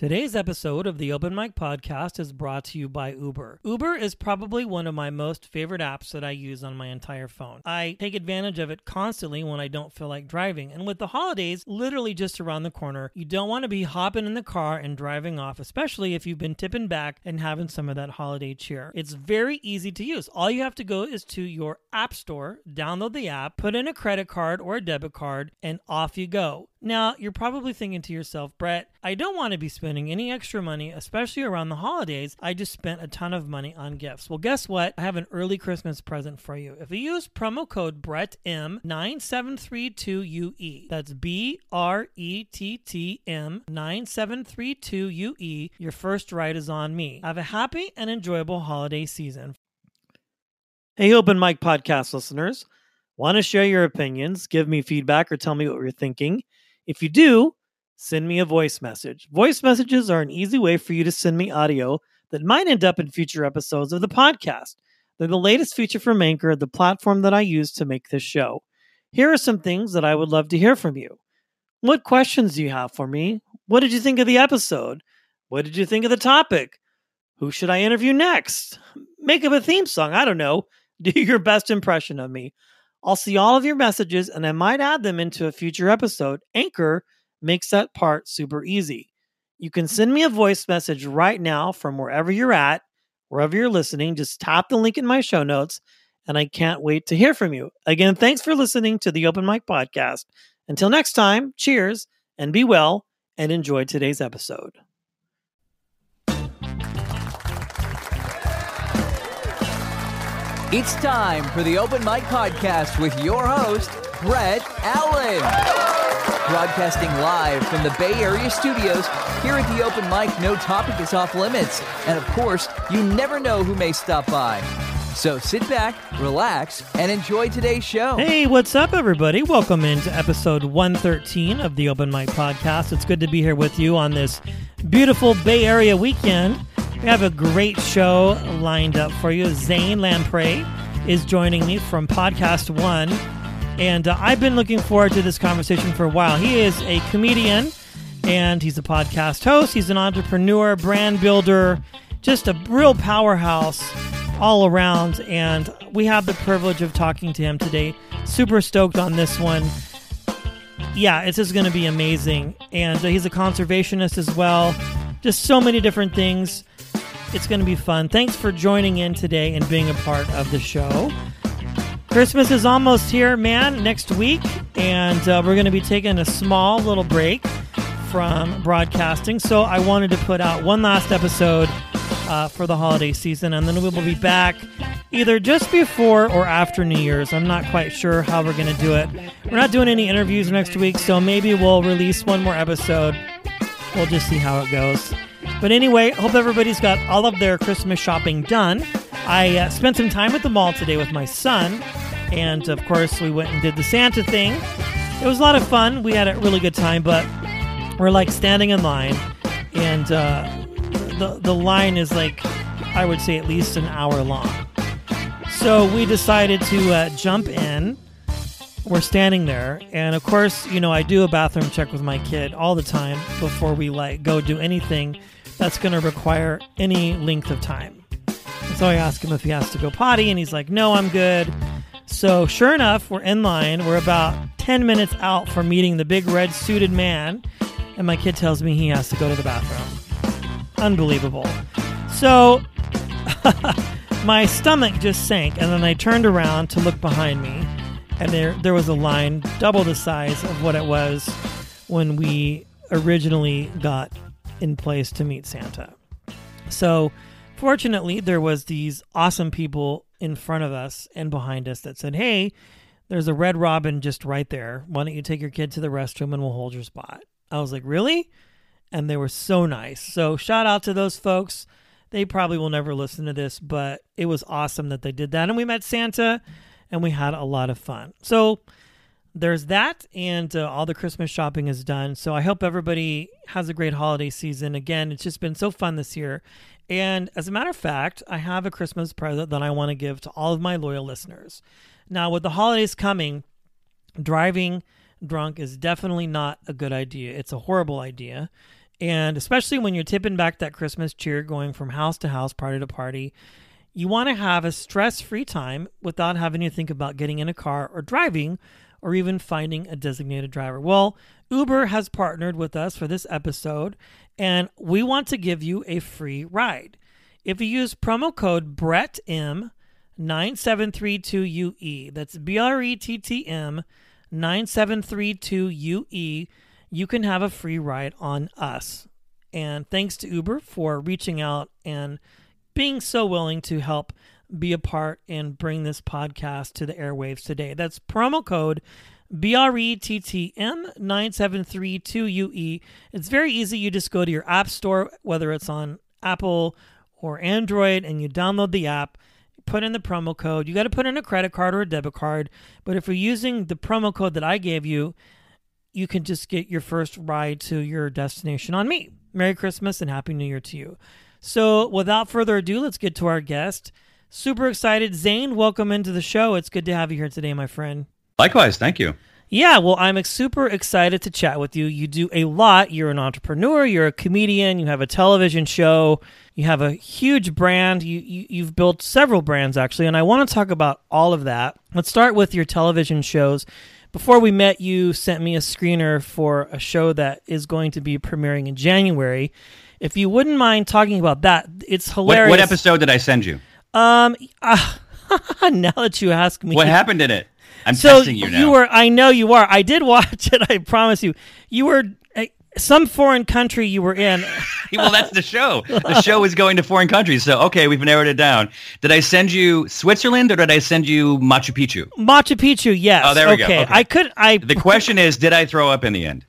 Today's episode of the Open Mic Podcast is brought to you by Uber. Uber is probably one of my most favorite apps that I use on my entire phone. I take advantage of it constantly when I don't feel like driving. And with the holidays literally just around the corner, you don't want to be hopping in the car and driving off, especially if you've been tipping back and having some of that holiday cheer. It's very easy to use. All you have to go is to your App Store, download the app, put in a credit card or a debit card, and off you go. Now, you're probably thinking to yourself, Brett, I don't want to be spending any extra money, especially around the holidays. I just spent a ton of money on gifts. Well, guess what? I have an early Christmas present for you. If you use promo code BRETTM9732UE, that's B R E T T M 9732UE, your first ride is on me. Have a happy and enjoyable holiday season. Hey, Open Mic Podcast listeners. Want to share your opinions, give me feedback, or tell me what you're thinking? If you do, send me a voice message. Voice messages are an easy way for you to send me audio that might end up in future episodes of the podcast. They're the latest feature from Anchor, the platform that I use to make this show. Here are some things that I would love to hear from you. What questions do you have for me? What did you think of the episode? What did you think of the topic? Who should I interview next? Make up a theme song. I don't know. Do your best impression of me. I'll see all of your messages and I might add them into a future episode. Anchor makes that part super easy. You can send me a voice message right now from wherever you're at, wherever you're listening. Just tap the link in my show notes, and I can't wait to hear from you. Again, thanks for listening to the Open Mic Podcast. Until next time, cheers and be well and enjoy today's episode. It's time for the Open Mic Podcast with your host, Brett Allen. Broadcasting live from the Bay Area studios, here at the Open Mic, no topic is off limits. And of course, you never know who may stop by. So sit back, relax, and enjoy today's show. Hey, what's up, everybody? Welcome into episode 113 of the Open Mic Podcast. It's good to be here with you on this beautiful Bay Area weekend. We have a great show lined up for you. Zane Lamprey is joining me from Podcast One. And uh, I've been looking forward to this conversation for a while. He is a comedian and he's a podcast host. He's an entrepreneur, brand builder, just a real powerhouse all around. And we have the privilege of talking to him today. Super stoked on this one. Yeah, it's just going to be amazing. And uh, he's a conservationist as well. Just so many different things. It's going to be fun. Thanks for joining in today and being a part of the show. Christmas is almost here, man, next week, and uh, we're going to be taking a small little break from broadcasting. So I wanted to put out one last episode uh, for the holiday season, and then we will be back either just before or after New Year's. I'm not quite sure how we're going to do it. We're not doing any interviews next week, so maybe we'll release one more episode. We'll just see how it goes. But anyway, hope everybody's got all of their Christmas shopping done. I uh, spent some time at the mall today with my son, and of course, we went and did the Santa thing. It was a lot of fun. We had a really good time, but we're like standing in line, and uh, the the line is like I would say at least an hour long. So we decided to uh, jump in. We're standing there, and of course, you know, I do a bathroom check with my kid all the time before we like go do anything that's going to require any length of time. So I ask him if he has to go potty, and he's like, "No, I'm good." So sure enough, we're in line. We're about ten minutes out from meeting the big red suited man, and my kid tells me he has to go to the bathroom. Unbelievable. So my stomach just sank, and then I turned around to look behind me, and there there was a line double the size of what it was when we originally got in place to meet Santa. So, fortunately, there was these awesome people in front of us and behind us that said, "Hey, there's a red robin just right there. Why don't you take your kid to the restroom and we'll hold your spot?" I was like, "Really?" And they were so nice. So, shout out to those folks. They probably will never listen to this, but it was awesome that they did that. And we met Santa and we had a lot of fun. So, there's that, and uh, all the Christmas shopping is done. So I hope everybody has a great holiday season. Again, it's just been so fun this year. And as a matter of fact, I have a Christmas present that I want to give to all of my loyal listeners. Now, with the holidays coming, driving drunk is definitely not a good idea. It's a horrible idea. And especially when you're tipping back that Christmas cheer going from house to house, party to party, you want to have a stress free time without having to think about getting in a car or driving or even finding a designated driver. Well, Uber has partnered with us for this episode, and we want to give you a free ride. If you use promo code BRETTM, 9732UE, that's B R E T T M 9732UE, you can have a free ride on us. And thanks to Uber for reaching out and being so willing to help be a part and bring this podcast to the airwaves today. That's promo code BRETTM9732UE. It's very easy. You just go to your app store, whether it's on Apple or Android, and you download the app, put in the promo code. You got to put in a credit card or a debit card. But if you're using the promo code that I gave you, you can just get your first ride to your destination on me. Merry Christmas and Happy New Year to you. So, without further ado, let's get to our guest. Super excited. Zane, welcome into the show. It's good to have you here today, my friend. Likewise, thank you. Yeah, well, I'm super excited to chat with you. You do a lot. You're an entrepreneur, you're a comedian, you have a television show, you have a huge brand. You, you you've built several brands actually, and I want to talk about all of that. Let's start with your television shows. Before we met, you sent me a screener for a show that is going to be premiering in January. If you wouldn't mind talking about that, it's hilarious. What, what episode did I send you? Um, uh, now that you ask me, What happened in it? I'm so testing you now. You were, I know you are. I did watch it. I promise you. You were uh, some foreign country you were in. well, that's the show. The show is going to foreign countries. So, okay, we've narrowed it down. Did I send you Switzerland or did I send you Machu Picchu? Machu Picchu, yes. Oh, there we go. okay. Okay. I could. I The question is, did I throw up in the end?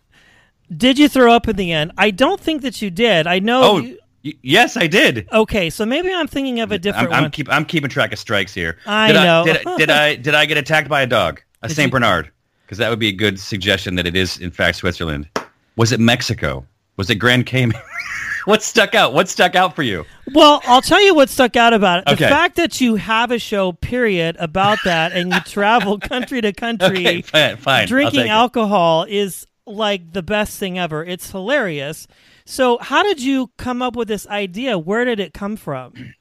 did. You throw up in the end. I don't think that you did. I know. Oh, you- y- yes, I did. okay, so maybe I'm thinking of a different I'm, I'm, one. keep, I'm keeping track of strikes here. I did know. I, did, I, did I did I get attacked by a dog? A Saint you- Bernard? Because that would be a good suggestion that it is in fact Switzerland. Was it Mexico? Was it Grand Cayman? what stuck out? What stuck out for you? Well, I'll tell you what stuck out about it. The Okay. fact that you have a show, period, about that, and you travel country to country Okay, fine. fine. Drinking alcohol is like the best thing ever. It's hilarious. So, how did you come up with this idea? Where did it come from?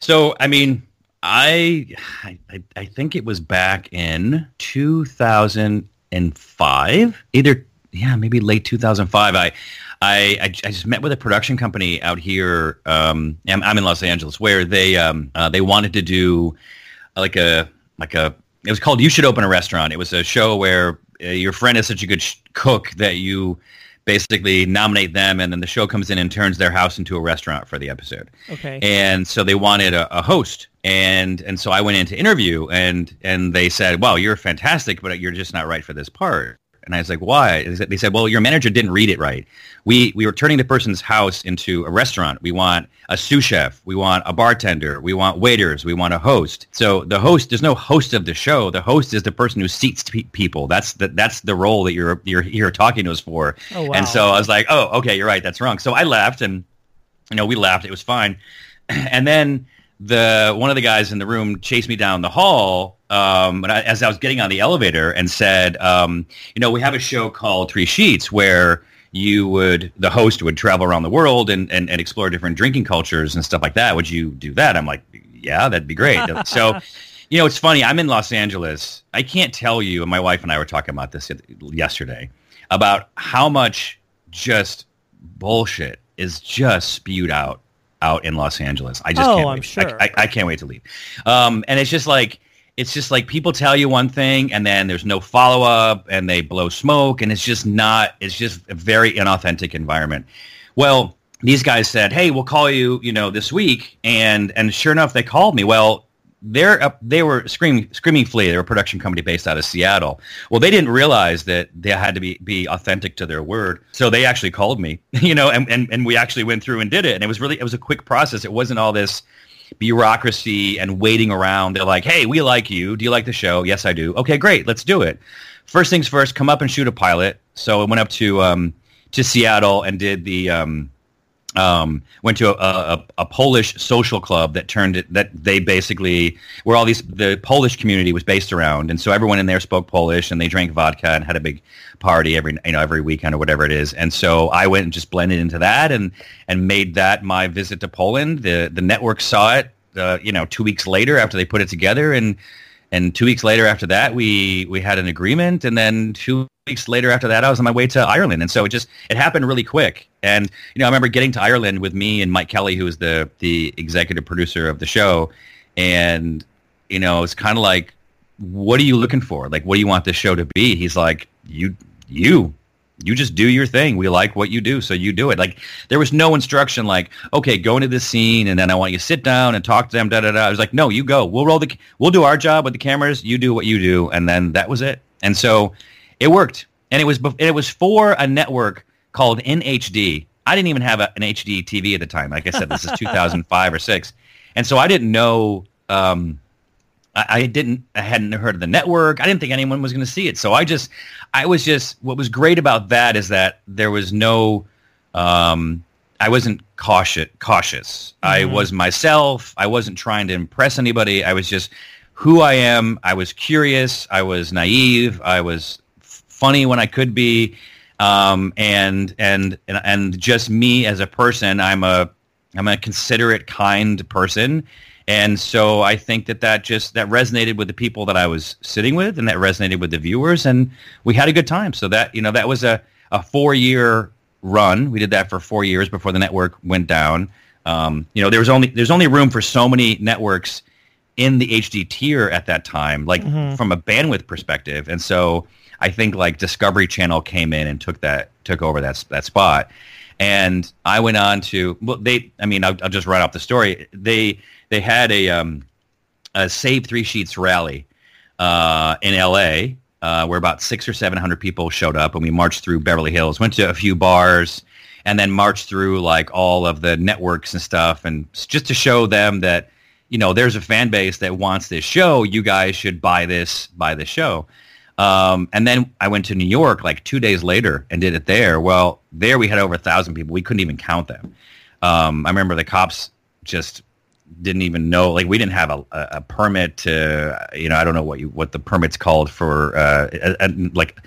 So, I mean, I, I I think it was back in 2005, either yeah, maybe late 2005. I I, I just met with a production company out here. Um, I'm, in Los Angeles, where they um, uh, they wanted to do like a like a it was called You Should Open a Restaurant. It was a show where uh, your friend is such a good sh- cook that you basically nominate them, and then the show comes in and turns their house into a restaurant for the episode Okay. and so they wanted a, a host and and so i went in to interview and and they said well you're fantastic but you're just not right for this part and i was like why? They said- well your manager didn't read it right. We we were turning the person's house into a restaurant. We want a sous chef. We want a bartender. We want waiters. We want a host. So the host there's no host of the show. The host is the person who seats pe- people. That's the that's the role that you're you're here talking to us for. Oh, wow. and so i was like oh okay you're right. That's wrong. So i left and you know, we laughed. It was fine. And then the one of the guys in the room chased me down the hall um, and I, as I was getting on the elevator and said, um, you know, we have a show called Three Sheets where you would the host would travel around the world and, and, and explore different drinking cultures and stuff like that. Would you do that? I'm like, yeah, that'd be great. so, you know, it's funny. I'm in Los Angeles. I can't tell you. And my wife and I were talking about this yesterday about how much just bullshit is just spewed out out in Los Angeles. I just Oh, can't I'm wait. sure. I, I, I can't wait to leave. Um, and it's just like it's just like people tell you one thing and then there's no follow up and they blow smoke and it's just not. It's just a very inauthentic environment. Well, these guys said, "Hey, we'll call you, you know, this week," and and sure enough, they called me. Well, they're up, they were screaming screaming flea they're a production company based out of seattle. Well they didn't realize that they had to be be authentic to their word so they actually called me you know and, and and we actually went through and did it and it was really it was a quick process. It wasn't all this bureaucracy and waiting around. They're like hey we like you. Do you like the show? Yes i do. Okay great. Let's do it. First things first come up and shoot a pilot. So i went up to um to seattle and did the um um, went to a, a, a Polish social club that turned it that they basically where all these the Polish community was based around, and so everyone in there spoke Polish and they drank vodka and had a big party every you know every weekend or whatever it is. And so I went and just blended into that and and made that my visit to Poland. The the network saw it, uh, you know, two weeks later after they put it together and and two weeks later after that, we we had an agreement, and then two weeks later after that, I was on my way to Ireland, and so it just it happened really quick. And you know, I remember getting to Ireland with me and Mike Kelly, who was the the executive producer of the show, and you know, it's kind of like, what are you looking for? Like, what do you want this show to be? He's like, you you you just do your thing. We like what you do, so you do it. Like there was no instruction like, okay, go into this scene, and then I want you to sit down and talk to them. Da da da. I was like, no, you go. We'll roll the. We'll do our job with the cameras. You do what you do, and then that was it. And so it worked, and it was it was for a network called INHD. I didn't even have a, an HD TV at the time. Like I said, this is 2005 or six, and so I didn't know. Um, I, didn't, I hadn't heard of the network. I didn't think anyone was going to see it. So I just, I was just, what was great about that is that there was no, um, I wasn't cautious. Cautious. Mm-hmm. I was myself. I wasn't trying to impress anybody. I was just who I am. I was curious. I was naive. I was f- funny when I could be, um, and, and and and just me as a person. I'm a I'm a considerate, kind person, and so I think that that just that resonated with the people that I was sitting with, and that resonated with the viewers, and we had a good time. So that you know that was a a four year run. We did that for four years before the network went down. Um, you know, there was only there's only room for so many networks in the HD tier at that time, like mm-hmm. from a bandwidth perspective, and so I think like Discovery Channel came in and took that took over that that spot. And I went on to well, they. I mean, I'll, I'll just run off the story. They they had a, um, a Save Three Sheets rally uh, in L.A. Uh, where about six or seven hundred people showed up, and we marched through Beverly Hills, went to a few bars, and then marched through like all of the networks and stuff, and just to show them that you know there's a fan base that wants this show. You guys should buy this, buy this show. Um, and then I went to New York like two days later and did it there. Well, there we had over a thousand people. We couldn't even count them. Um, I remember the cops just didn't even know like we didn't have a, a permit to you know I don't know what you what the permit's called for uh, a, a, like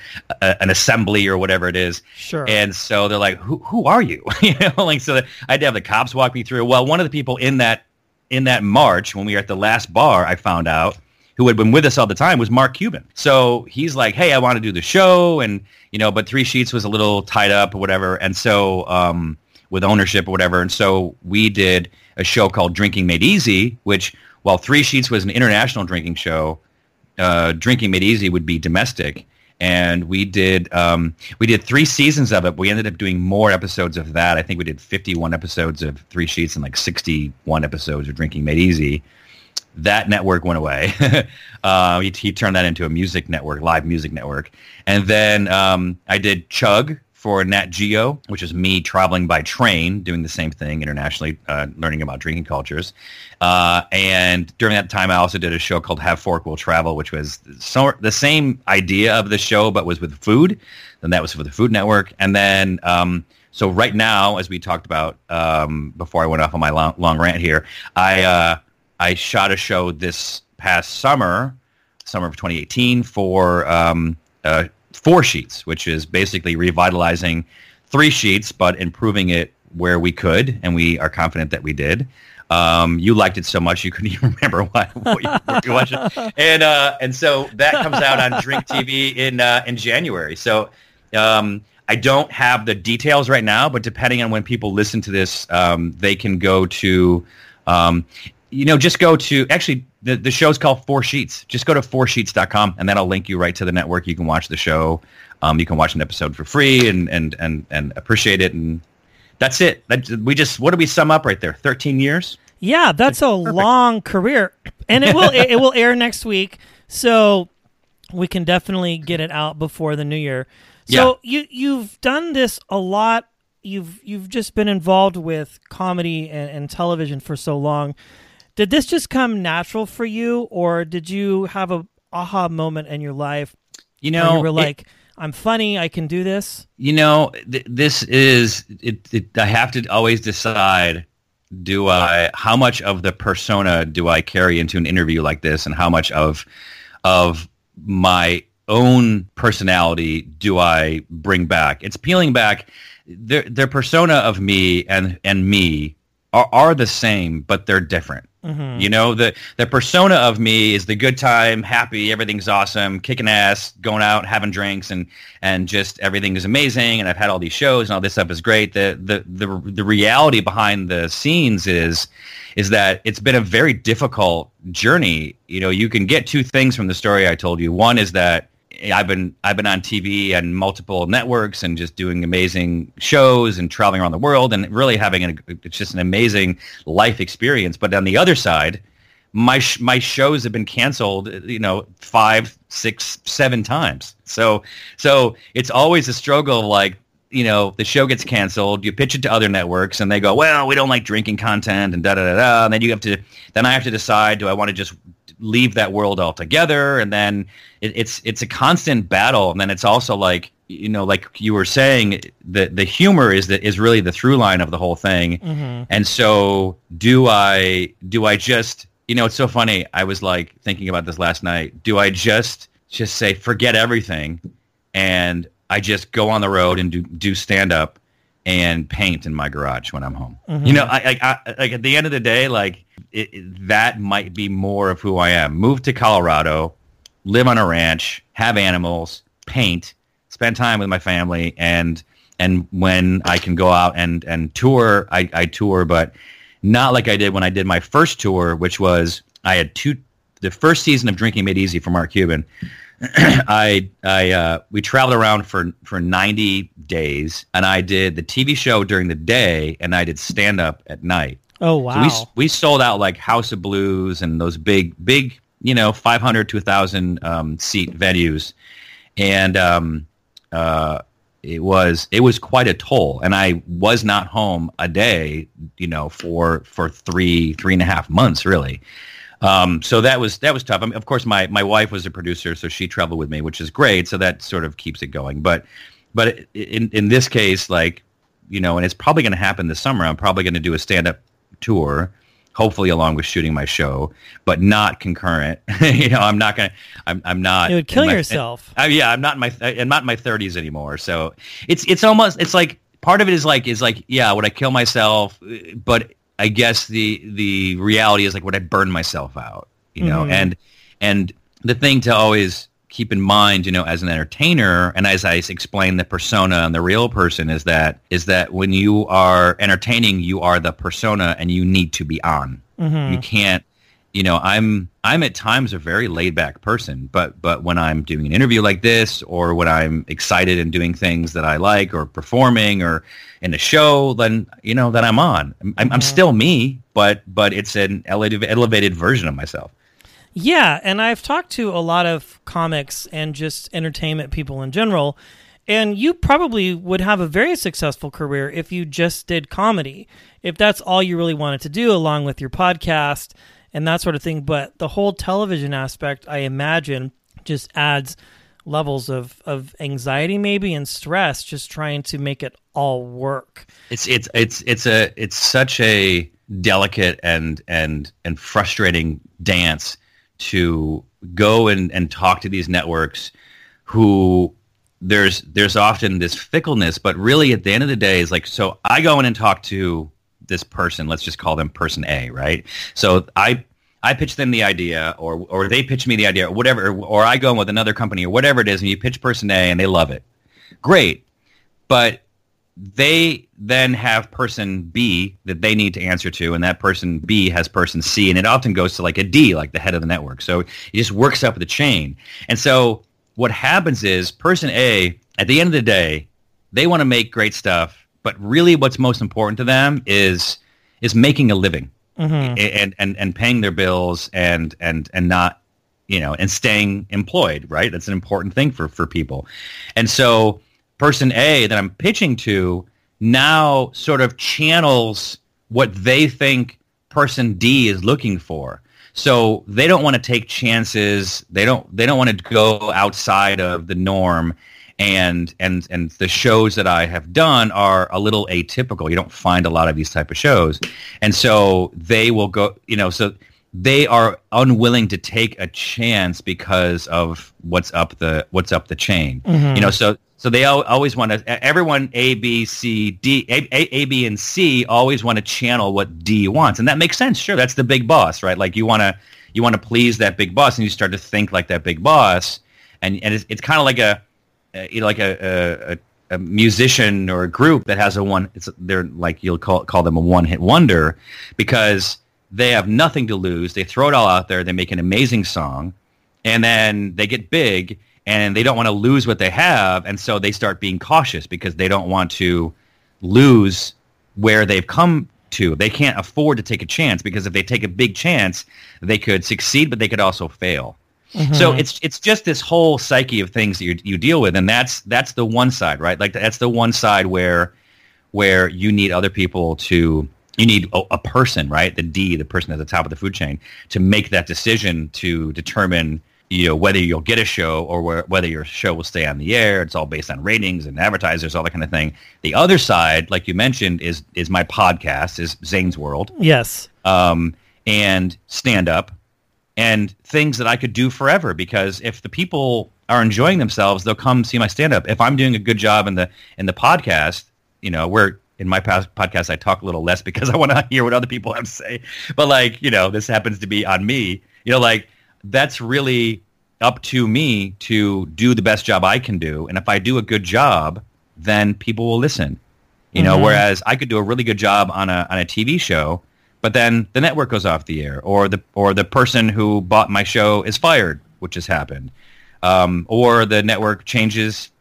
an assembly or whatever it is. Sure. And so they're like, who who are you? you know, like so I had to have the cops walk me through. Well, one of the people in that in that march when we were at the last bar, I found out who had been with us all the time was Mark Cuban. So he's like, hey, I want to do the show, and you know, but Three Sheets was a little tied up or whatever, and so um, with ownership or whatever, and so we did a show called Drinking Made Easy, which while Three Sheets was an international drinking show, uh, Drinking Made Easy would be domestic. And we did um, we did three seasons of it. We ended up doing more episodes of that. I think we did 51 episodes of Three Sheets and like 61 episodes of Drinking Made Easy. That network went away. uh, he, he, turned that into a music network, live music network. And then um, I did Chug, for Nat Geo, which is me traveling by train, doing the same thing internationally, uh, learning about drinking cultures. Uh, and during that time, I also did a show called Have Fork Will Travel, which was so, the same idea of the show, but was with food. And that was for the Food Network. And then, um, so right now, as we talked about um, before I went off on my long, long rant here, I uh, I shot a show this past summer, summer of 2018, for um, uh, four sheets, which is basically revitalizing three sheets, but improving it where we could, and we are confident that we did. Um, you liked it so much you couldn't even remember what, what you, were watching, and uh, and so that comes out on Drink TV in uh, in January. So um, I don't have the details right now, but depending on when people listen to this, um, they can go to um, you know, just go to actually the, the show's called Four Sheets. Just go to foursheets.com and that'll link you right to the network. You can watch the show. Um, you can watch an episode for free and, and, and, and appreciate it. And that's it. That, we just, what do we sum up right there? 13 years? Yeah, that's a Perfect. long career. And it will, it, it will air next week. So we can definitely get it out before the new year. So yeah. you, you've done this a lot. You've, you've just been involved with comedy and, and television for so long did this just come natural for you, or did you have a aha moment in your life? You know, you were like, I'm funny. I can do this. You know, th- this is it, it. I have to always decide: do I how much of the persona do I carry into an interview like this, and how much of of my own personality do I bring back? It's peeling back. Their their persona of me and and me are, are the same, but they're different. Mm-hmm. You know, the the persona of me is the good time, happy, everything's awesome, kicking ass, going out, having drinks, and and just everything is amazing. And I've had all these shows, and all this stuff is great. The the the the reality behind the scenes is is that it's been a very difficult journey. You know, you can get two things from the story I told you. One is that I've been I've been on TV and multiple networks and just doing amazing shows and traveling around the world and really having a, it's just an amazing life experience. But on the other side, my sh- my shows have been canceled, you know, five, six, seven times. So so it's always a struggle of like you know the show gets canceled you pitch it to other networks and they go well we don't like drinking content and da da da da and then you have to then i have to decide do i want to just leave that world altogether and then it, it's it's a constant battle. And then it's also like you know like you were saying the the humor is that is really the through line of the whole thing. Mm-hmm. and so do i do i just you know it's so funny. I was like thinking about this last night. Do i just just say forget everything and i just go on the road and do do stand up and paint in my garage when i'm home? Mm-hmm. you know I, I, I like at the end of the day like it, it, that might be more of who I am. Move to Colorado, live on a ranch, have animals, paint, spend time with my family, and and when I can go out and and tour, I, I tour, but not like I did when I did my first tour, which was I had two. The first season of Drinking Made Easy for Mark Cuban, I I uh, we traveled around for for 90 days, and I did the TV show during the day, and I did stand up at night. Oh wow! So we we sold out like House of Blues and those big big you know 500 to 1,000 um, seat venues, and um, uh, it was it was quite a toll. And I was not home a day, you know, for for three three and a half months really. Um, so that was that was tough. I mean, of course, my my wife was a producer, so she traveled with me, which is great. So that sort of keeps it going. But but in in this case, like you know, and it's probably going to happen this summer. I'm probably going to do a stand up tour hopefully along with shooting my show, but not concurrent. you know, I'm not gonna. I'm. I'm not. You would kill my, yourself. Uh, yeah, I'm not in my. I'm not in my 30s anymore. So it's it's almost it's like part of it is like is like yeah, would I kill myself? But I guess the the reality is like would I burn myself out? You know, mm-hmm. and and the thing to always keep in mind, you know, as an entertainer, and as I explain the persona and the real person is that is that when you are entertaining, you are the persona, and you need to be on. Mm-hmm. You can't, you know, I'm I'm at times a very laid back person, but but when I'm doing an interview like this, or when I'm excited and doing things that I like, or performing, or in a show, then you know that I'm on. I'm, mm-hmm. I'm still me, but but it's an elevated elevated version of myself. Yeah, and I've talked to a lot of comics and just entertainment people in general, and you probably would have a very successful career if you just did comedy, if that's all you really wanted to do, along with your podcast and that sort of thing. But the whole television aspect, I imagine, just adds levels of, of anxiety maybe and stress just trying to make it all work. It's it's it's it's a it's such a delicate and and and frustrating dance to go and, and talk to these networks who there's there's often this fickleness, but really at the end of the day is like so I go in and talk to this person, let's just call them person A, right? So I I pitch them the idea or or they pitch me the idea or whatever or, or I go in with another company or whatever it is and you pitch person A and they love it. Great. But they then have person B that they need to answer to, and that person B has person C, and it often goes to like a D, like the head of the network. So it just works up the chain. And so what happens is person A, at the end of the day, they want to make great stuff, but really what's most important to them is is making a living mm-hmm. and, and and paying their bills and and and not you know and staying employed. Right, that's an important thing for for people. And so person A that I'm pitching to now sort of channels what they think person D is looking for. So they don't want to take chances. They don't they don't want to go outside of the norm and and and the shows that I have done are a little atypical. You don't find a lot of these type of shows, and so they will go. You know, so they are unwilling to take a chance because of what's up the what's up the chain. Mm-hmm. You know, so so they al- always want to. Everyone A B C D A, A, A B and C always want to channel what D wants, and that makes sense. Sure, that's the big boss, right? Like you want to you want to please that big boss, and you start to think like that big boss, and and it's, it's kind of like a like a, a, a musician or a group that has a one. It's they're like you'll call call them a one hit wonder because they have nothing to lose. They throw it all out there. They make an amazing song, and then they get big, and they don't want to lose what they have, and so they start being cautious because they don't want to lose where they've come to. They can't afford to take a chance because if they take a big chance, they could succeed, but they could also fail. Mm-hmm. So it's it's just this whole psyche of things that you you deal with, and that's that's the one side, right? Like that's the one side where where you need other people to you need a, a person, right? The D, the person at the top of the food chain, to make that decision to determine you know whether you'll get a show or where, whether your show will stay on the air. It's all based on ratings and advertisers, all that kind of thing. The other side, like you mentioned, is is my podcast, is Zane's World, Yes. um, and stand up and things that I could do forever because if the people are enjoying themselves, they'll come see my stand up. If I'm doing a good job in the in the podcast, you know, where in my past podcast I talk a little less because I want to hear what other people have to say. But like, you know, this happens to be on me. You know, like that's really up to me to do the best job I can do. And if I do a good job, then people will listen. You know, Mhm. whereas I could do a really good job on a on a TV show, but then the network goes off the air, or the or the person who bought my show is fired, which has happened, um, or the network changes.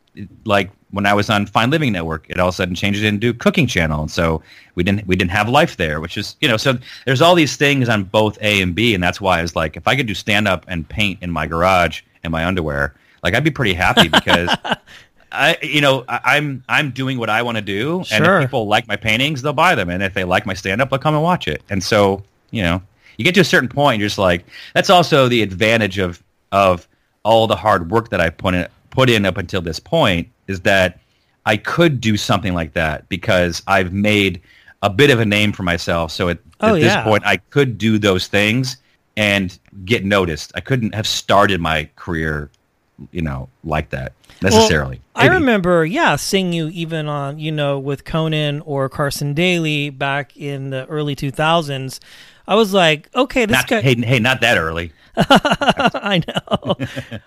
Like when I was on Fine Living Network, it all of a sudden changes into Cooking Channel, and so we didn't we didn't have life there, which is you know so there's all these things on both A and B, and that's why I was like, if I could do stand up and paint in my garage in my underwear, like I'd be pretty happy because. I, you know, I, I'm I'm doing what I want to do, and if people like my paintings, they'll buy them, and if they like my stand up, they'll come and watch it. And so, you know, you get to a certain point, you're just like, that's also the advantage of of all the hard work that I put in put in up until this point is that I could do something like that because I've made a bit of a name for myself. So at, Oh, at this yeah. point, I could do those things and get noticed. I couldn't have started my career, you know, like that necessarily. I remember, yeah, seeing you even on, you know, with Conan or Carson Daly back in the early 2000s. I was like, okay, this Not, guy. hey, hey, not that early. I know.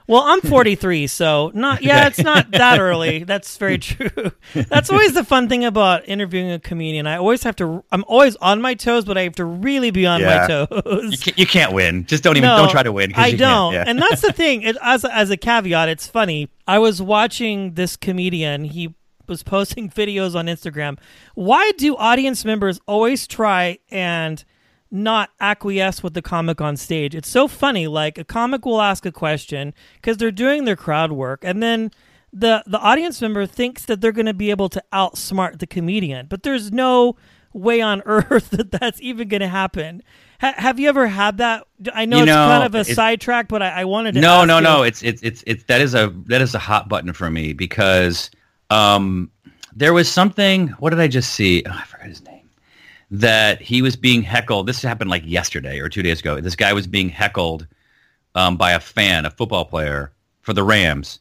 well, I'm 43, so not. Yeah, it's not that early. That's very true. That's always the fun thing about interviewing a comedian. I always have to. I'm always on my toes, but I have to really be on Yeah. my You toes. can't, you can't win. Just don't even No, don't try to win. I you don't. Yeah. and that's the thing. It, as as a caveat, it's funny. I was watching this comedian. He was posting videos on Instagram. Why do audience members always try and not acquiesce with the comic on stage? It's so funny. Like a comic will ask a question because they're doing their crowd work, and then the the audience member thinks that they're going to be able to outsmart the comedian, but there's no way on earth that that's even going to happen. Ha- have you ever had that? I know You it's kind of a sidetrack, but I, I wanted to. no, ask no, you- no. It's it's it's it's that is a that is a hot button for me because um there was something. What did I just see? Oh, I forgot his name. That he was being heckled. This happened like yesterday or two days ago. This guy was being heckled um, by a fan, a football player for the Rams.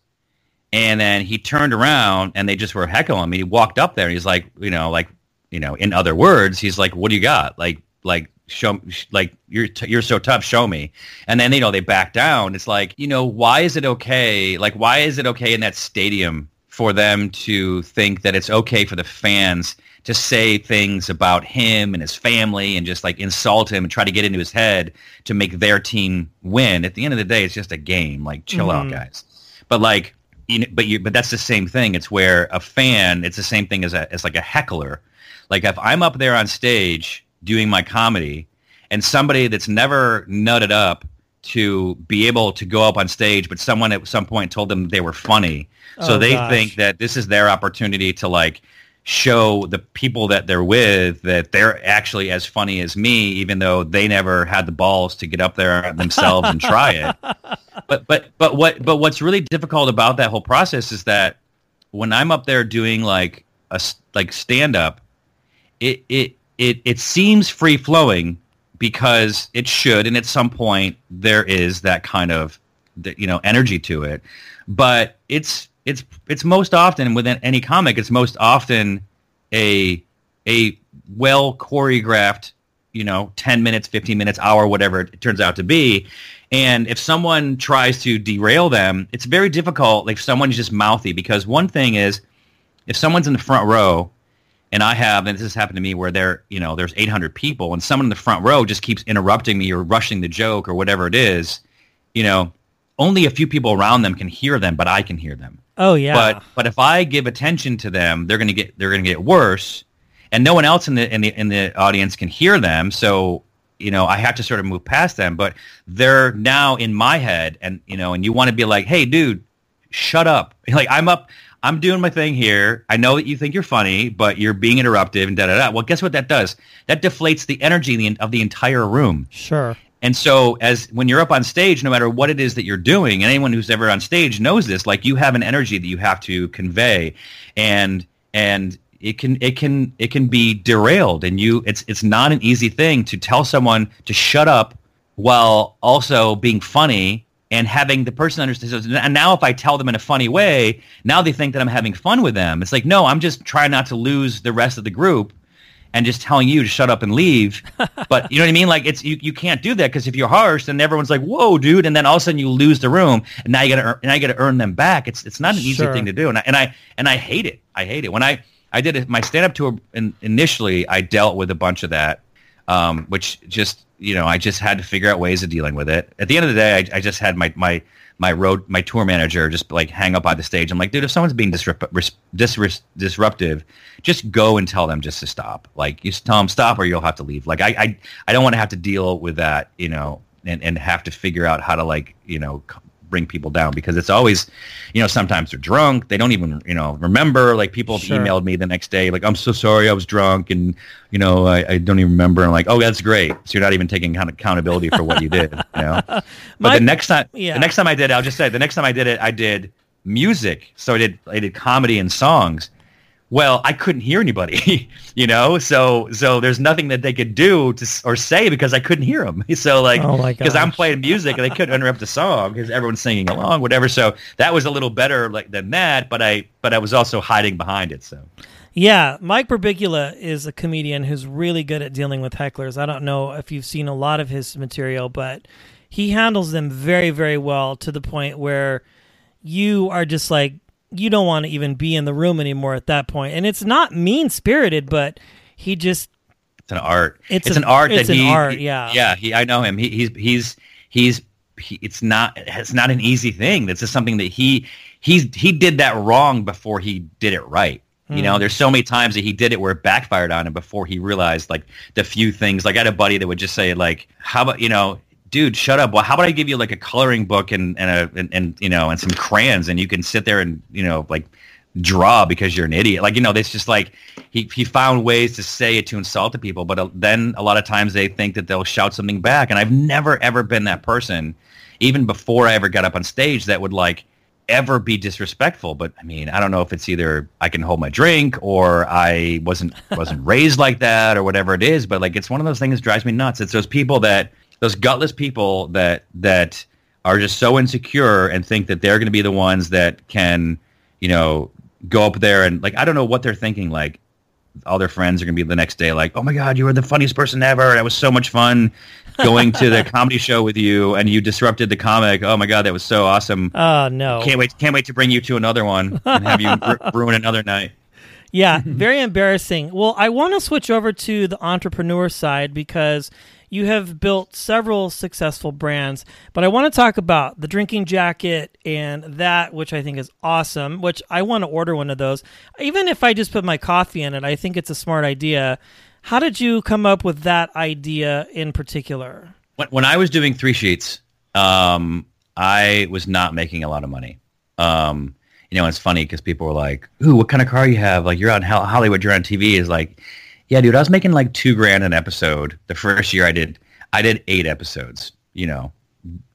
And then he turned around and they just were heckling him. He walked up there and he's like, you know, like, you know, in other words, he's like, what do you got? Like, like, show, like, you're, t- you're so tough, show me. And then, you know, they back down. It's like, you know, why is it okay? Like, why is it okay in that stadium for them to think that it's okay for the fans to say things about him and his family and just like insult him and try to get into his head to make their team win. At the end of the day, it's just a game. Like, chill out, mm-hmm. guys. But like, you know, but you, but that's the same thing. It's where a fan, it's the same thing as a, as like a heckler. Like if I'm up there on stage doing my comedy and somebody that's never nutted up to be able to go up on stage, but someone at some point told them they were funny. So Oh, they gosh. think that this is their opportunity to like show the people that they're with that they're actually as funny as me, even though they never had the balls to get up there themselves and try it. But but but what but what's really difficult about that whole process is that when I'm up there doing like a like stand up, it it it it seems free flowing because it should, and at some point there is that kind of the, you know energy to it. But it's it's it's most often within any comic, it's most often a a well choreographed you know 10 minutes 15 minutes hour whatever it turns out to be. And if someone tries to derail them it's very difficult like if someone's just mouthy because one thing is if someone's in the front row and i have and this has happened to me where there you know there's 800 people and someone in the front row just keeps interrupting me or rushing the joke or whatever it is you know only a few people around them can hear them but i can hear them Oh yeah. but but if I give attention to them, they're gonna get they're gonna get worse, and no one else in the in the in the audience can hear them. So you know I have to sort of move past them. But they're now in my head, and you know, and you want to be like, hey, dude, shut up. Like I'm up. I'm doing my thing here. I know that you think you're funny, but you're being interruptive and da da da. Well, guess what that does? That deflates the energy of the, of the entire room. sure. And so as when you're up on stage, no matter what it is that you're doing, and anyone who's ever on stage knows this, like you have an energy that you have to convey and and it can it can it can be derailed and you it's it's not an easy thing to tell someone to shut up while also being funny and having the person understand. And now if I tell them in a funny way, now they think that I'm having fun with them. It's like, no, I'm just trying not to lose the rest of the group and just telling you to shut up and leave. But you know what I mean? Like it's you, you can't do that because if you're harsh, then everyone's like, "Whoa, dude!" And then all of a sudden you lose the room, and now you got to now you got to earn them back. It's it's not an easy thing to do, and I, and I and I hate it. I hate it when I I did it, my stand up tour. In, initially, I dealt with a bunch of that, um, which just you know I just had to figure out ways of dealing with it. At the end of the day, I, I just had my my my road my tour manager just like hang up by the stage. I'm like, dude, if someone's being disrupt, disrupt, disruptive, just go and tell them just to stop. Like just tell them stop, or you'll have to leave. Like I I, I don't want to have to deal with that, you know, and and have to figure out how to like you know. c- bring people down because it's always you know sometimes they're drunk they don't even you know remember like people have Sure. emailed me the next day like i'm so sorry i was drunk and you know i, I don't even remember i'm like oh that's great so you're not even taking account- accountability for what you did you know but My- the next time yeah. the next time i did it, i'll just say the next time i did it i did music so i did i did comedy and songs well i couldn't hear anybody you know? So so there's nothing that they could do to or say because i couldn't hear them so like Oh because i'm playing music and they couldn't interrupt the song because everyone's singing along whatever. So that was a little better like than that but i but i was also hiding behind it so. Yeah, Mike Birbiglia is a comedian who's really good at dealing with hecklers. I don't know if you've seen a lot of his material, but he handles them very, very well to the point where you are just like you don't want to even be in the room anymore at that point. And it's not mean spirited, but he just It's an art. It's It's, a- an art it's that an he. art, yeah. Yeah. He. I know him. He, he's. He's. He's. He, it's not. It's not an easy thing. That's just something that he. He's. He did that wrong before he did it right. You know, mm. there's so many times that he did it where it backfired on him before he realized like the few things. Like I had a buddy that would just say like, "How about you know." Dude, shut up. Well, how about I give you like a coloring book and and a and, and you know and some crayons and you can sit there and you know like draw because you're an idiot. Like, you know, it's just like he, he found ways to say it to insult the people, but uh, then a lot of times they think that they'll shout something back. And I've never, ever been that person, even before I ever got up on stage, that would like ever be disrespectful. But I mean, I don't know if it's either I can hold my drink or I wasn't wasn't raised like that or whatever it is. But like, it's one of those things that drives me nuts. It's those people that those gutless people that that are just so insecure and think that they're going to be the ones that can, you know, go up there and like I don't know what they're thinking. Like all their friends are going to be the next day like, "Oh my god, you were the funniest person ever. It was so much fun going to the comedy show with you and you disrupted the comic. Oh my god, that was so awesome. oh no. Can't wait can't wait to bring you to another one and have you ru- ruin another night." Yeah, very embarrassing. Well, I want to switch over to the entrepreneur side because you have built several successful brands, but I want to talk about the drinking jacket and that, which I think is awesome, which I want to order one of those. Even if I just put my coffee in it, I think it's a smart idea. How did you come up with that idea in particular? when, when I was doing three sheets, um, I was not making a lot of money. Um, you know, it's funny because people were like, "Ooh, what kind of car you have? Like, you're on Hollywood, you're on TV." Is like, yeah, dude, I was making like two grand an episode. The first year I did, I did eight episodes. You know,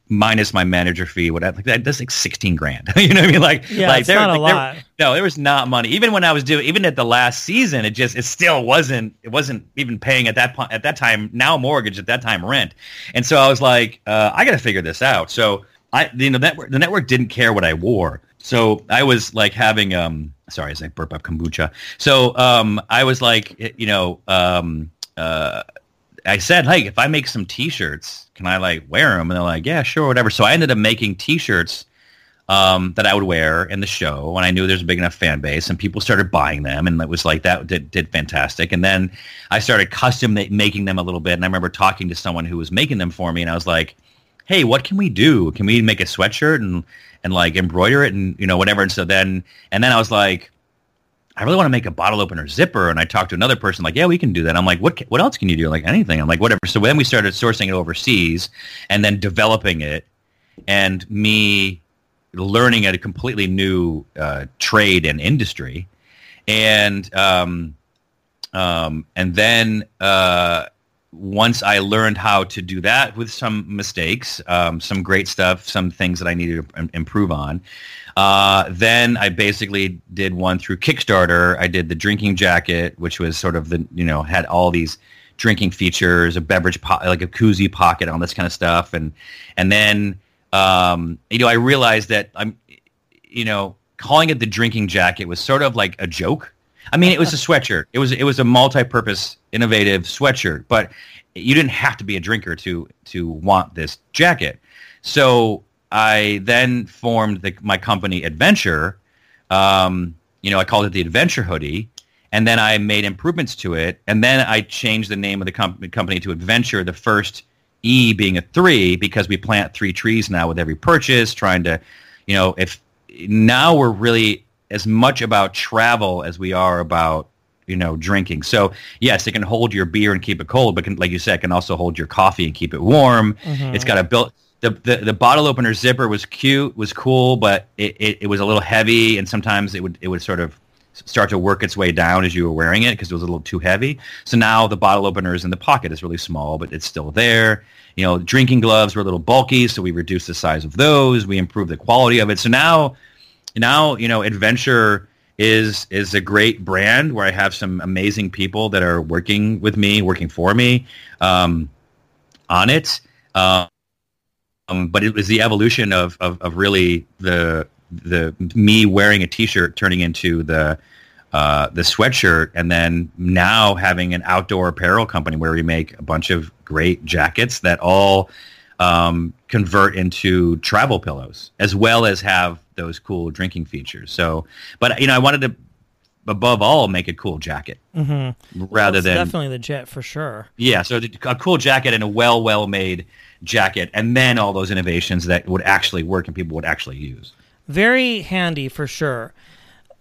minus my manager fee, what like that, that's like sixteen grand. you know what I mean? Like, Yeah, like it's not a like, lot. no, there was not money. Even when I was doing, even at the last season, it just it still wasn't. It wasn't even paying at that point. At that time, now mortgage. At that time, rent. And so I was like, uh, I got to figure this out. So I, you know, network the network didn't care what I wore. So I was like having um sorry, as I burp up kombucha. So um I was like, you know, um uh I said, hey, if I make some T-shirts, can I like wear them? And they're like, yeah, sure, whatever. So I ended up making T-shirts um, that I would wear in the show, and I knew there's a big enough fan base, and people started buying them, and it was like that did, did fantastic. And then I started custom making them a little bit, and I remember talking to someone who was making them for me, and I was like, hey, what can we do? Can we make a sweatshirt and and like embroider it and you know whatever? And so then and then I was like. I really want to make a bottle opener zipper. And I talked to another person like, yeah, we can do that. I'm like, what, what else can you do? Like anything. I'm like, whatever. So then we started sourcing it overseas and then developing it and me learning at a completely new uh, trade and industry. And, um, um, and then, uh, once I learned how to do that with some mistakes, um, some great stuff, some things that I needed to improve on, uh, then I basically did one through Kickstarter. I did the drinking jacket, which was sort of the you know had all these drinking features, a beverage po- like a koozie pocket, all this kind of stuff, and and then um, you know I realized that I'm you know calling it the drinking jacket was sort of like a joke. I mean, it was a sweatshirt. It was it was a multi-purpose, innovative sweatshirt, but you didn't have to be a drinker to to want this jacket. So I then formed the, my company Adventure. Um, you know, I called it the Adventure Hoodie, and then I made improvements to it, and then I changed the name of the com- company to Adventure. The first E being a three because we plant three trees now with every purchase, trying to, you know, if now we're really as much about travel as we are about you know drinking. So yes, it can hold your beer and keep it cold, but can, like you said, it can also hold your coffee and keep it warm. Mm-hmm. It's got a built. The, the, the bottle opener zipper was cute, was cool, but it, it, it was a little heavy, and sometimes it would it would sort of start to work its way down as you were wearing it because it was a little too heavy. So now the bottle opener is in the pocket. It's really small, but it's still there. You know, drinking gloves were a little bulky, so we reduced the size of those. We improved the quality of it. So now, now you know, Adventure is is a great brand where I have some amazing people that are working with me, working for me um, on it. Um, but it was the evolution of, of, of really the the me wearing a t-shirt turning into the uh, the sweatshirt, and then now having an outdoor apparel company where we make a bunch of great jackets that all um, convert into travel pillows, as well as have those cool drinking features. So, but you know, I wanted to above all make a cool jacket Mm-hmm. rather It's than definitely the jet for sure. yeah, so the- a cool jacket and a well, well made jacket, and then all those innovations that would actually work and people would actually use. Very handy for sure.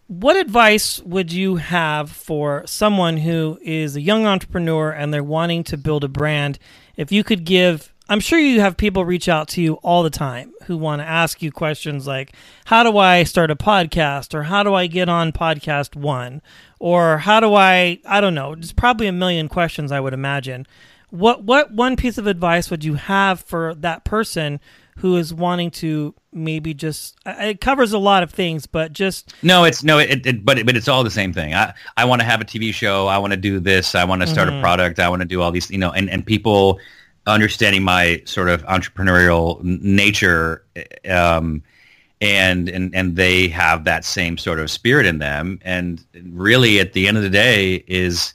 What advice would you have for someone who is a young entrepreneur and they're wanting to build a brand? If you could give, I'm sure you have people reach out to you all the time who want to ask you questions like, How do I start a podcast? Or how do I get on podcast one? Or how do I, I don't know, there's probably a million questions I would imagine. What, what one piece of advice would you have for that person who is wanting to maybe just it covers a lot of things but just No, it's no, it, it but but it's all the same thing. I I want to have a TV show. I want to do this. I want to start a mm-hmm. product. I want to do all these, you know, and and people understanding my sort of entrepreneurial nature, um, and and and they have that same sort of spirit in them. And really, at the end of the day, is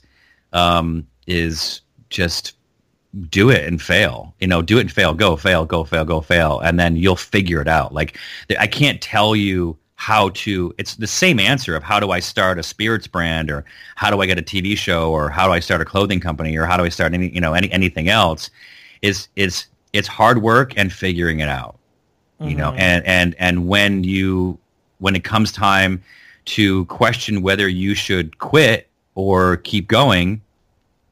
um, is just do it and fail. You know, do it and fail. Go fail. Go fail. Go fail, and then you'll figure it out. Like I can't tell you how to. It's the same answer of how do I start a spirits brand, or how do I get a TV show, or how do I start a clothing company, or how do I start any you know any anything else. Is is it's hard work and figuring it out. You know, and and and when you when it comes time to question whether you should quit or keep going,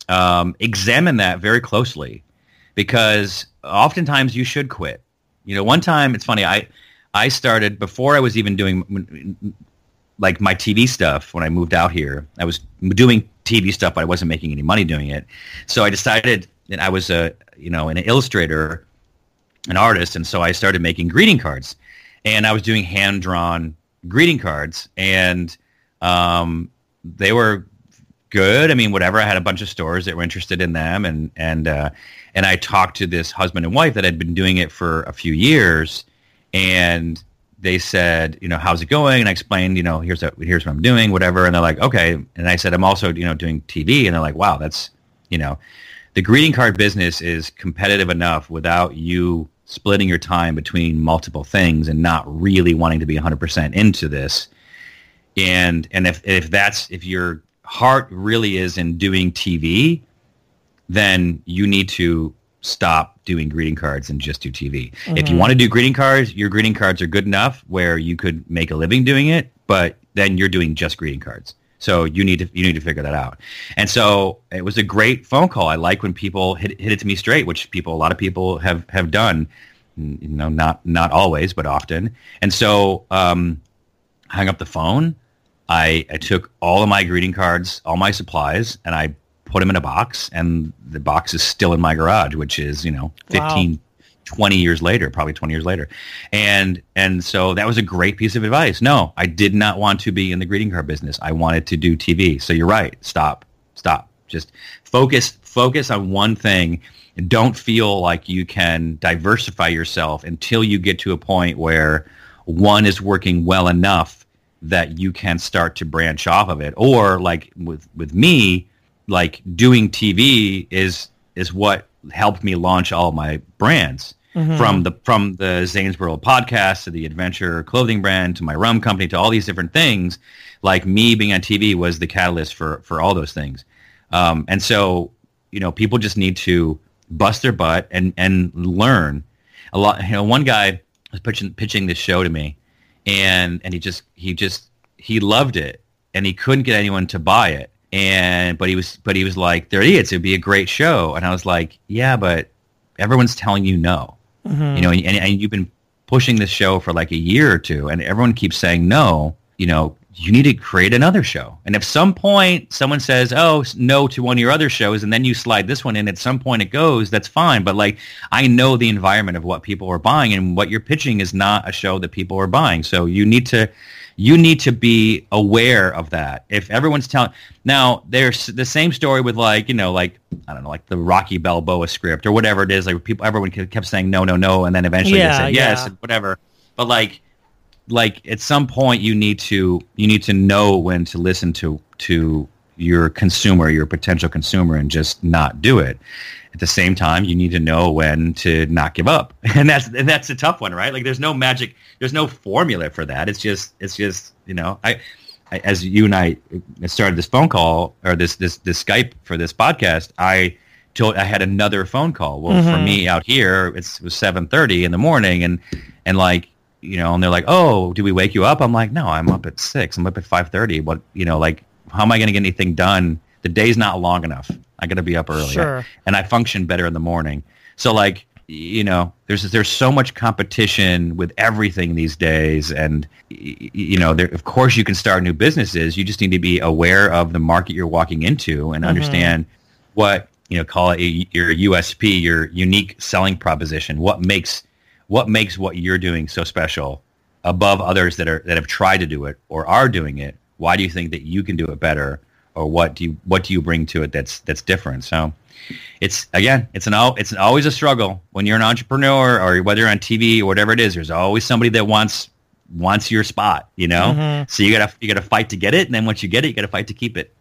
um, examine that very closely because oftentimes you should quit. You know, one time it's funny. I I started before I was even doing like my TV stuff when I moved out here. I was doing TV stuff, but I wasn't making any money doing it. So I decided that I was a you know an illustrator an artist, and so I started making greeting cards, and I was doing hand drawn greeting cards, and um, they were good. I mean, whatever. I had a bunch of stores that were interested in them, and and uh, and I talked to this husband and wife that had been doing it for a few years, and they said, you know, how's it going? And I explained, you know, here's a, here's what I'm doing, whatever. And they're like, okay. And I said, I'm also, you know, doing TV. And they're like, wow, that's, you know, the greeting card business is competitive enough without you splitting your time between multiple things and not really wanting to be 100% into this. And and if if that's if your heart really is in doing TV, then you need to stop doing greeting cards and just do TV. Mm-hmm. If you want to do greeting cards, your greeting cards are good enough where you could make a living doing it, but then you're doing just greeting cards. So you need to you need to figure that out. And so it was a great phone call. I like when people hit, hit it to me straight, which people a lot of people have have done. You know, not not always, but often. And so um, hung up the phone. I, I took all of my greeting cards, all my supplies, and I put them in a box. And the box is still in my garage, which is you know 15, wow. 20 years later, probably 20 years later. And and so that was a great piece of advice. No, I did not want to be in the greeting card business. I wanted to do TV. So you're right. Stop. Stop. Just focus focus on one thing. Don't feel like you can diversify yourself until you get to a point where one is working well enough that you can start to branch off of it. Or like with with me, like doing TV is is what helped me launch all my brands. Mm-hmm. From the from the Zane's World podcast to the adventure clothing brand to my rum company to all these different things, like me being on TV was the catalyst for for all those things. Um, and so, you know, people just need to bust their butt and and learn a lot. You know, one guy was pitching pitching this show to me, and and he just he just he loved it, and he couldn't get anyone to buy it and but he was but he was like they're idiots it'd be a great show and i was like yeah but everyone's telling you no mm-hmm. you know and, and you've been pushing this show for like a year or two and everyone keeps saying no you know you need to create another show. And if at some point someone says oh no to one of your other shows and then you slide this one in at some point it goes that's fine. But like i know the environment of what people are buying and what you're pitching is not a show that people are buying. So you need to you need to be aware of that. If everyone's telling now, there's the same story with like you know like I don't know like the Rocky Balboa script or whatever it is. Like people, everyone kept saying no, no, no, and then eventually yeah, they said yes yeah. and whatever. But like like at some point you need to you need to know when to listen to to your consumer, your potential consumer, and just not do it at the same time, you need to know when to not give up, and that's and that's a tough one, right? Like, there's no magic, there's no formula for that. It's just, it's just, you know, I, I as you and I started this phone call or this this this Skype for this podcast, I told I had another phone call. Well, mm-hmm. for me out here, it was seven thirty in the morning, and and like you know, and they're like, "Oh, do we wake you up?" I'm like, "No, I'm up at six. I'm up at five thirty. What you know, like, how am I going to get anything done? The day's not long enough." I got to be up early, sure. and I function better in the morning. So like you know, there's there's so much competition with everything these days, and you know, there, of course you can start new businesses. You just need to be aware of the market you're walking into and mm-hmm. understand what you know, call it your USP, your unique selling proposition. What makes what makes what you're doing so special above others that are that have tried to do it or are doing it? Why do you think that you can do it better? Or what do you what do you bring to it that's that's different? So it's again it's an it's always a struggle when you're an entrepreneur or whether you're on TV or whatever it is there's always somebody that wants wants your spot you know? Mm-hmm. so you gotta you gotta fight to get it and then once you get it you gotta fight to keep it.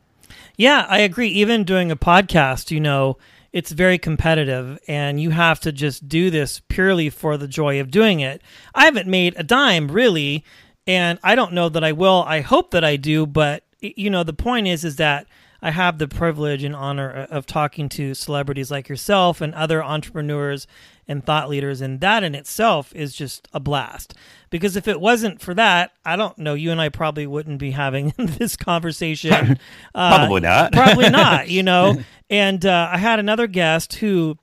Yeah i agree. Even doing a podcast you know it's very competitive and you have to just do this purely for the joy of doing it. I haven't made a dime really and i don't know that i will. I hope that i do but you know, the point is, is that I have the privilege and honor of talking to celebrities like yourself and other entrepreneurs and thought leaders, and that in itself is just a blast. Because if it wasn't for that, I don't know, you and I probably wouldn't be having this conversation. Uh, probably not. probably not, you know. And uh, I had another guest who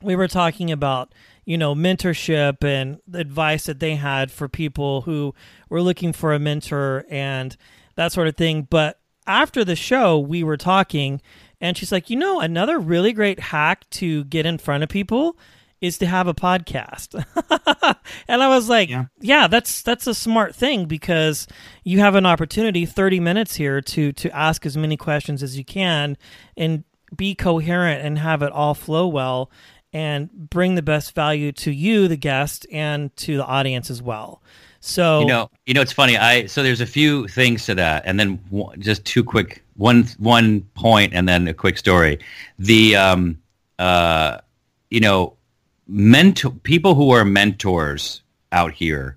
we were talking about, you know, mentorship and advice that they had for people who were looking for a mentor and that sort of thing. But after the show, we were talking, and she's like, you know, another really great hack to get in front of people is to have a podcast. and I was like, yeah. yeah, that's that's a smart thing because you have an opportunity 30 minutes here to to ask as many questions as you can and be coherent and have it all flow well and bring the best value to you the guest and to the audience as well. So you know, you know, it's funny. I so there's a few things to that, and then one, just two quick one one point, and then a quick story. The um uh you know mentor people who are mentors out here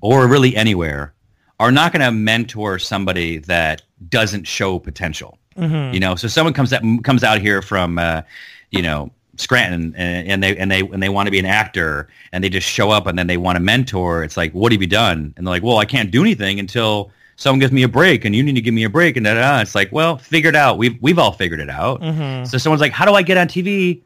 or really anywhere are not going to mentor somebody that doesn't show potential. Mm-hmm. You know, so someone comes out comes out here from uh, you know Scranton and, and, they and they and they want to be an actor and they just show up and then they want a mentor. It's like, what have you done? And they're like, well, I can't do anything until someone gives me a break and you need to give me a break and da da. It's like, well, figure it out. We've we've all figured it out. Mm-hmm. So someone's like, how do I get on TV?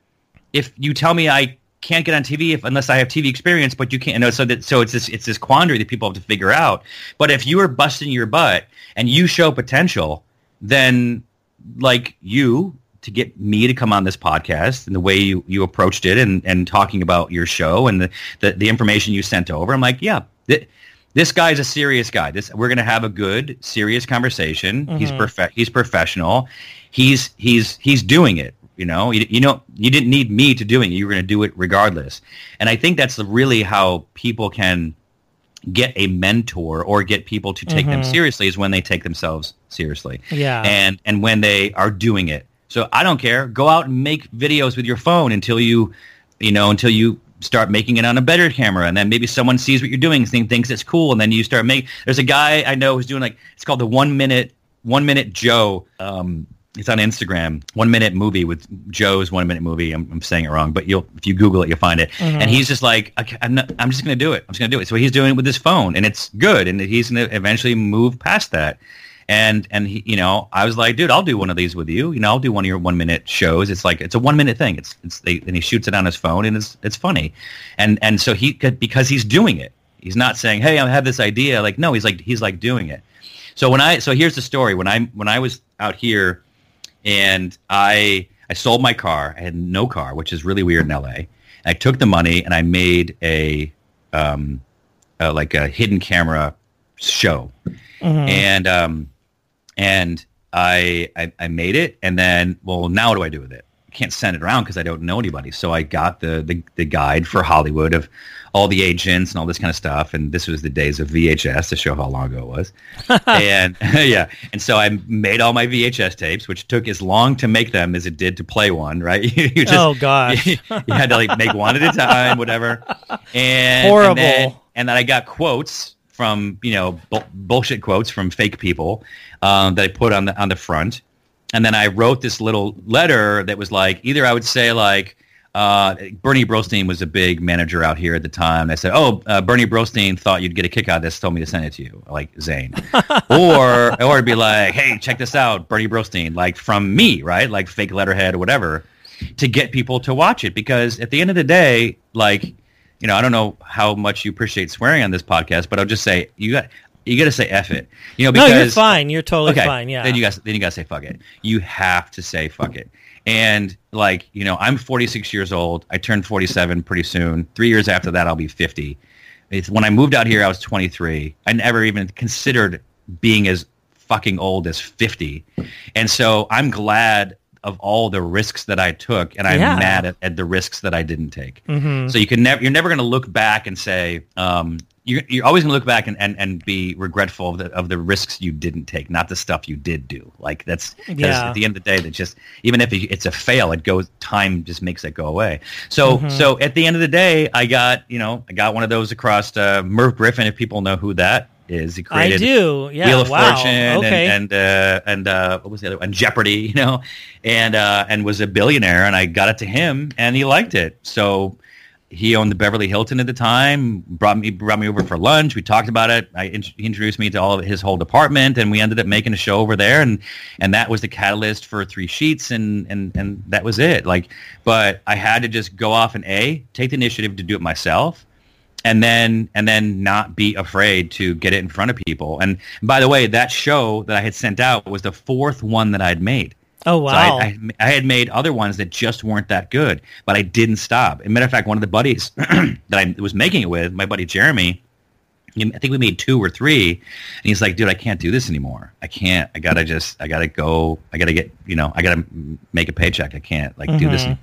If you tell me I can't get on TV if, unless I have TV experience, but you can't. Know, so that so it's this it's this quandary that people have to figure out. But if you are busting your butt and you show potential, then like you to get me to come on this podcast and the way you, you approached it and, and talking about your show and the, the, the information you sent over, I'm like, yeah, th- this guy's a serious guy. This we're gonna have a good, serious conversation. Mm-hmm. He's perfect. He's professional. He's he's he's doing it. You know, you, you know, you didn't need me to doing it. You were going to do it regardless. And I think that's really how people can get a mentor or get people to take mm-hmm. them seriously is when they take themselves seriously. Yeah. And and when they are doing it. So I don't care. Go out and make videos with your phone until you, you know, until you start making it on a better camera and then maybe someone sees what you're doing and thinks it's cool and then you start making there's a guy i know who's doing like it's called the one minute one minute joe um, it's on Instagram. One minute movie with Joe's one minute movie. I'm, I'm saying it wrong, but you'll if you Google it, you'll find it. Mm-hmm. And he's just like, I'm, not, I'm just going to do it. I'm just going to do it. So he's doing it with his phone, and it's good. And he's to eventually move past that. And and he, you know, I was like, dude, I'll do one of these with you. You know, I'll do one of your one minute shows. It's like it's a one minute thing. It's it's they, and he shoots it on his phone, and it's it's funny. And and so he because he's doing it. He's not saying, hey, I have this idea. Like no, he's like he's like doing it. So when I so here's the story. When I when I was out here and I I sold my car. I had no car, which is really weird in LA. I took the money and I made a um, uh, like a hidden camera show, mm-hmm. and um, and I, I I made it, and then well, now what do I do with it? I can't send it around because I don't know anybody. So I got the, the the guide for Hollywood of all the agents and all this kind of stuff. And this was the days of VHS to show how long ago it was. and yeah, and so I made all my VHS tapes, which took as long to make them as it did to play one. Right? you just, oh gosh, you, you, had to like make one at a time, whatever. And horrible. And then, and then I got quotes from you know bu- bullshit quotes from fake people um, that I put on the on the front. And then I wrote this little letter that was like either I would say like uh, Bernie Brillstein was a big manager out here at the time. I said, "Oh, uh, Bernie Brillstein thought you'd get a kick out of this. Told me to send it to you, like Zane." or or it'd be like, "Hey, check this out, Bernie Brillstein, like from me, right? Like fake letterhead or whatever, to get people to watch it. Because at the end of the day, like, you know, I don't know how much you appreciate swearing on this podcast, but I'll just say you got you got to say F it. You know, because no, you're fine. You're totally okay, fine. Yeah. Then you got then you got to say fuck it. You have to say fuck it. And like, you know, I'm 46 years old. I turned 47 pretty soon. Three years after that, I'll be 50. It's, when I moved out here, I was 23. I never even considered being as fucking old as 50. And so I'm glad of all the risks that I took, and I'm yeah. mad at, at, the risks that I didn't take. Mm-hmm. So you can never, you're never going to look back and say, um, you're, you're always going to look back and, and, and be regretful of the, of the risks you didn't take, not the stuff you did do. Like that's yeah. at the end of the day, that just even if it's a fail, it goes time just makes it go away. So mm-hmm. so at the end of the day, I got you know I got one of those across uh, Merv Griffin. If people know who that is, he created I do yeah Wheel of wow. Fortune okay. and and uh, and uh, what was the other one? Jeopardy, you know, and uh, and was a billionaire, and I got it to him, and he liked it. So he owned the Beverly Hilton at the time. brought me brought me over for lunch. We talked about it. I he introduced me to all of his whole department, and we ended up making a show over there. and And that was the catalyst for Three Sheets, and and and that was it. Like, but I had to just go off and a take the initiative to do it myself, and then and then not be afraid to get it in front of people. And by the way, that show that I had sent out was the fourth one that I'd made. Oh wow! So I, I, I, had made other ones that just weren't that good, but I didn't stop. As a matter of fact, one of the buddies that I was making it with, my buddy Jeremy, I think we made two or three, and he's like, "Dude, I can't do this anymore. I can't. I gotta just. I gotta go. I gotta get. You know, I gotta make a paycheck. I can't like mm-hmm. do this." Mm-hmm.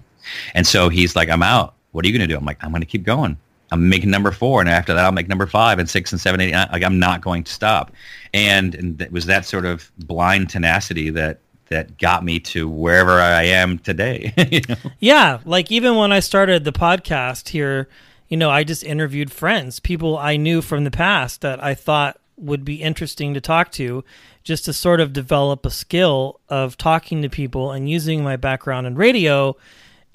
And so he's like, "I'm out. What are you gonna do?" I'm like, "I'm gonna keep going." I'm making number four, and after that, I'll make number five and six and seven, eight. Like I'm not going to stop, and and it was that sort of blind tenacity that that got me to wherever I am today. you know? Yeah, like even when I started the podcast here, you know, I just interviewed friends, people I knew from the past that I thought would be interesting to talk to, just to sort of develop a skill of talking to people and using my background in radio.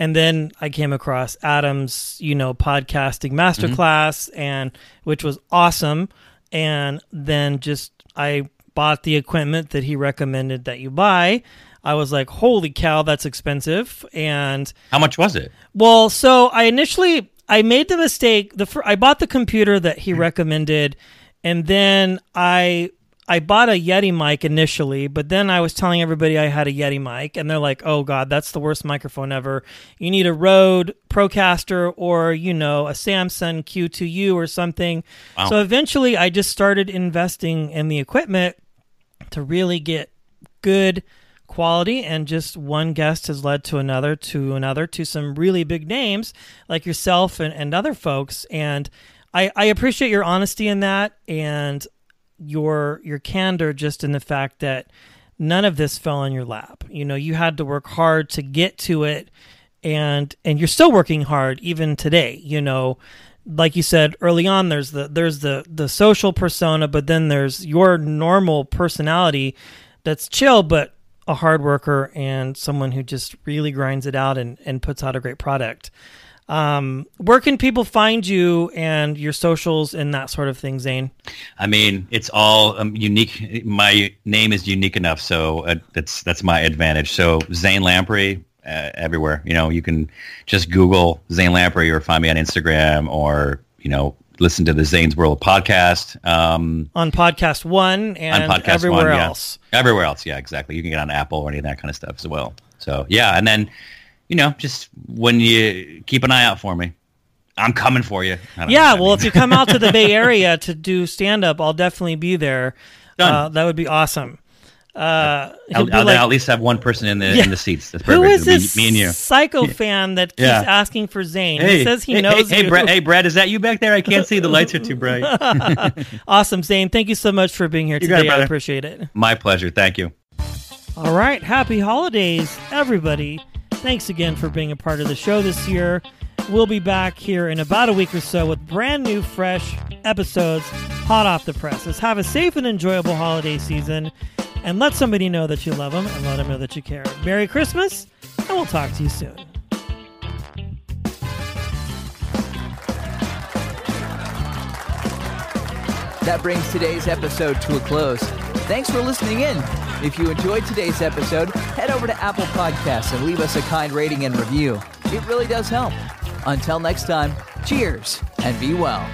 And then I came across Adam's, you know, podcasting masterclass, mm-hmm. and which was awesome. And then just I bought the equipment that he recommended that you buy. I was like, "Holy cow, that's expensive!" And how much was it? Well, so I initially I made the mistake. The fir- I bought the computer that he recommended, and then I I bought a Yeti mic initially, but then I was telling everybody I had a Yeti mic, and they're like, "Oh God, that's the worst microphone ever. You need a Rode Procaster or you know a Samson Q2U or something." Wow. So eventually, I just started investing in the equipment to really get good quality and just one guest has led to another to another to some really big names like yourself and, and other folks and I, I appreciate your honesty in that and your your candor just in the fact that none of this fell on your lap. You know you had to work hard to get to it and and you're still working hard even today you know. Like you said early on there's the there's the the social persona but then there's your normal personality that's chill but a hard worker and someone who just really grinds it out and, and puts out a great product um, where can people find you and your socials and that sort of thing, Zane? I mean, it's all um, unique. My name is unique enough, so uh, that's that's my advantage. So Zane Lamprey, uh, everywhere. You know, you can just Google Zane Lamprey or find me on Instagram or, you know, listen to the Zane's World podcast. Um, on Podcast One and on podcast everywhere one, else. Yeah. Everywhere else, yeah, exactly. You can get on Apple or any of that kind of stuff as well. So, yeah, and then, you know, just when you keep an eye out for me. I'm coming for you. Yeah, well, if you come out to the Bay Area to do stand up, I'll definitely be there. Uh, that would be awesome. Uh, I'll, I'll, like, I'll, at least have one person in the yeah. in the seats. That's perfect. Who is this me, me and you. psycho fan that keeps yeah. asking for Zane? Hey, he says he hey, knows. Hey, hey, Brad, hey, Brad, is that you back there? I can't see. The lights are too bright. awesome, Zane. Thank you so much for being here you today. It, I appreciate it. My pleasure. Thank you. All right. Happy holidays, everybody. Thanks again for being a part of the show this year. We'll be back here in about a week or so with brand new, fresh episodes hot off the presses. Have a safe and enjoyable holiday season and let somebody know that you love them and let them know that you care. Merry Christmas, and we'll talk to you soon. That brings today's episode to a close. Thanks for listening in. If you enjoyed today's episode, head over to Apple Podcasts and leave us a kind rating and review. It really does help. Until next time, cheers and be well.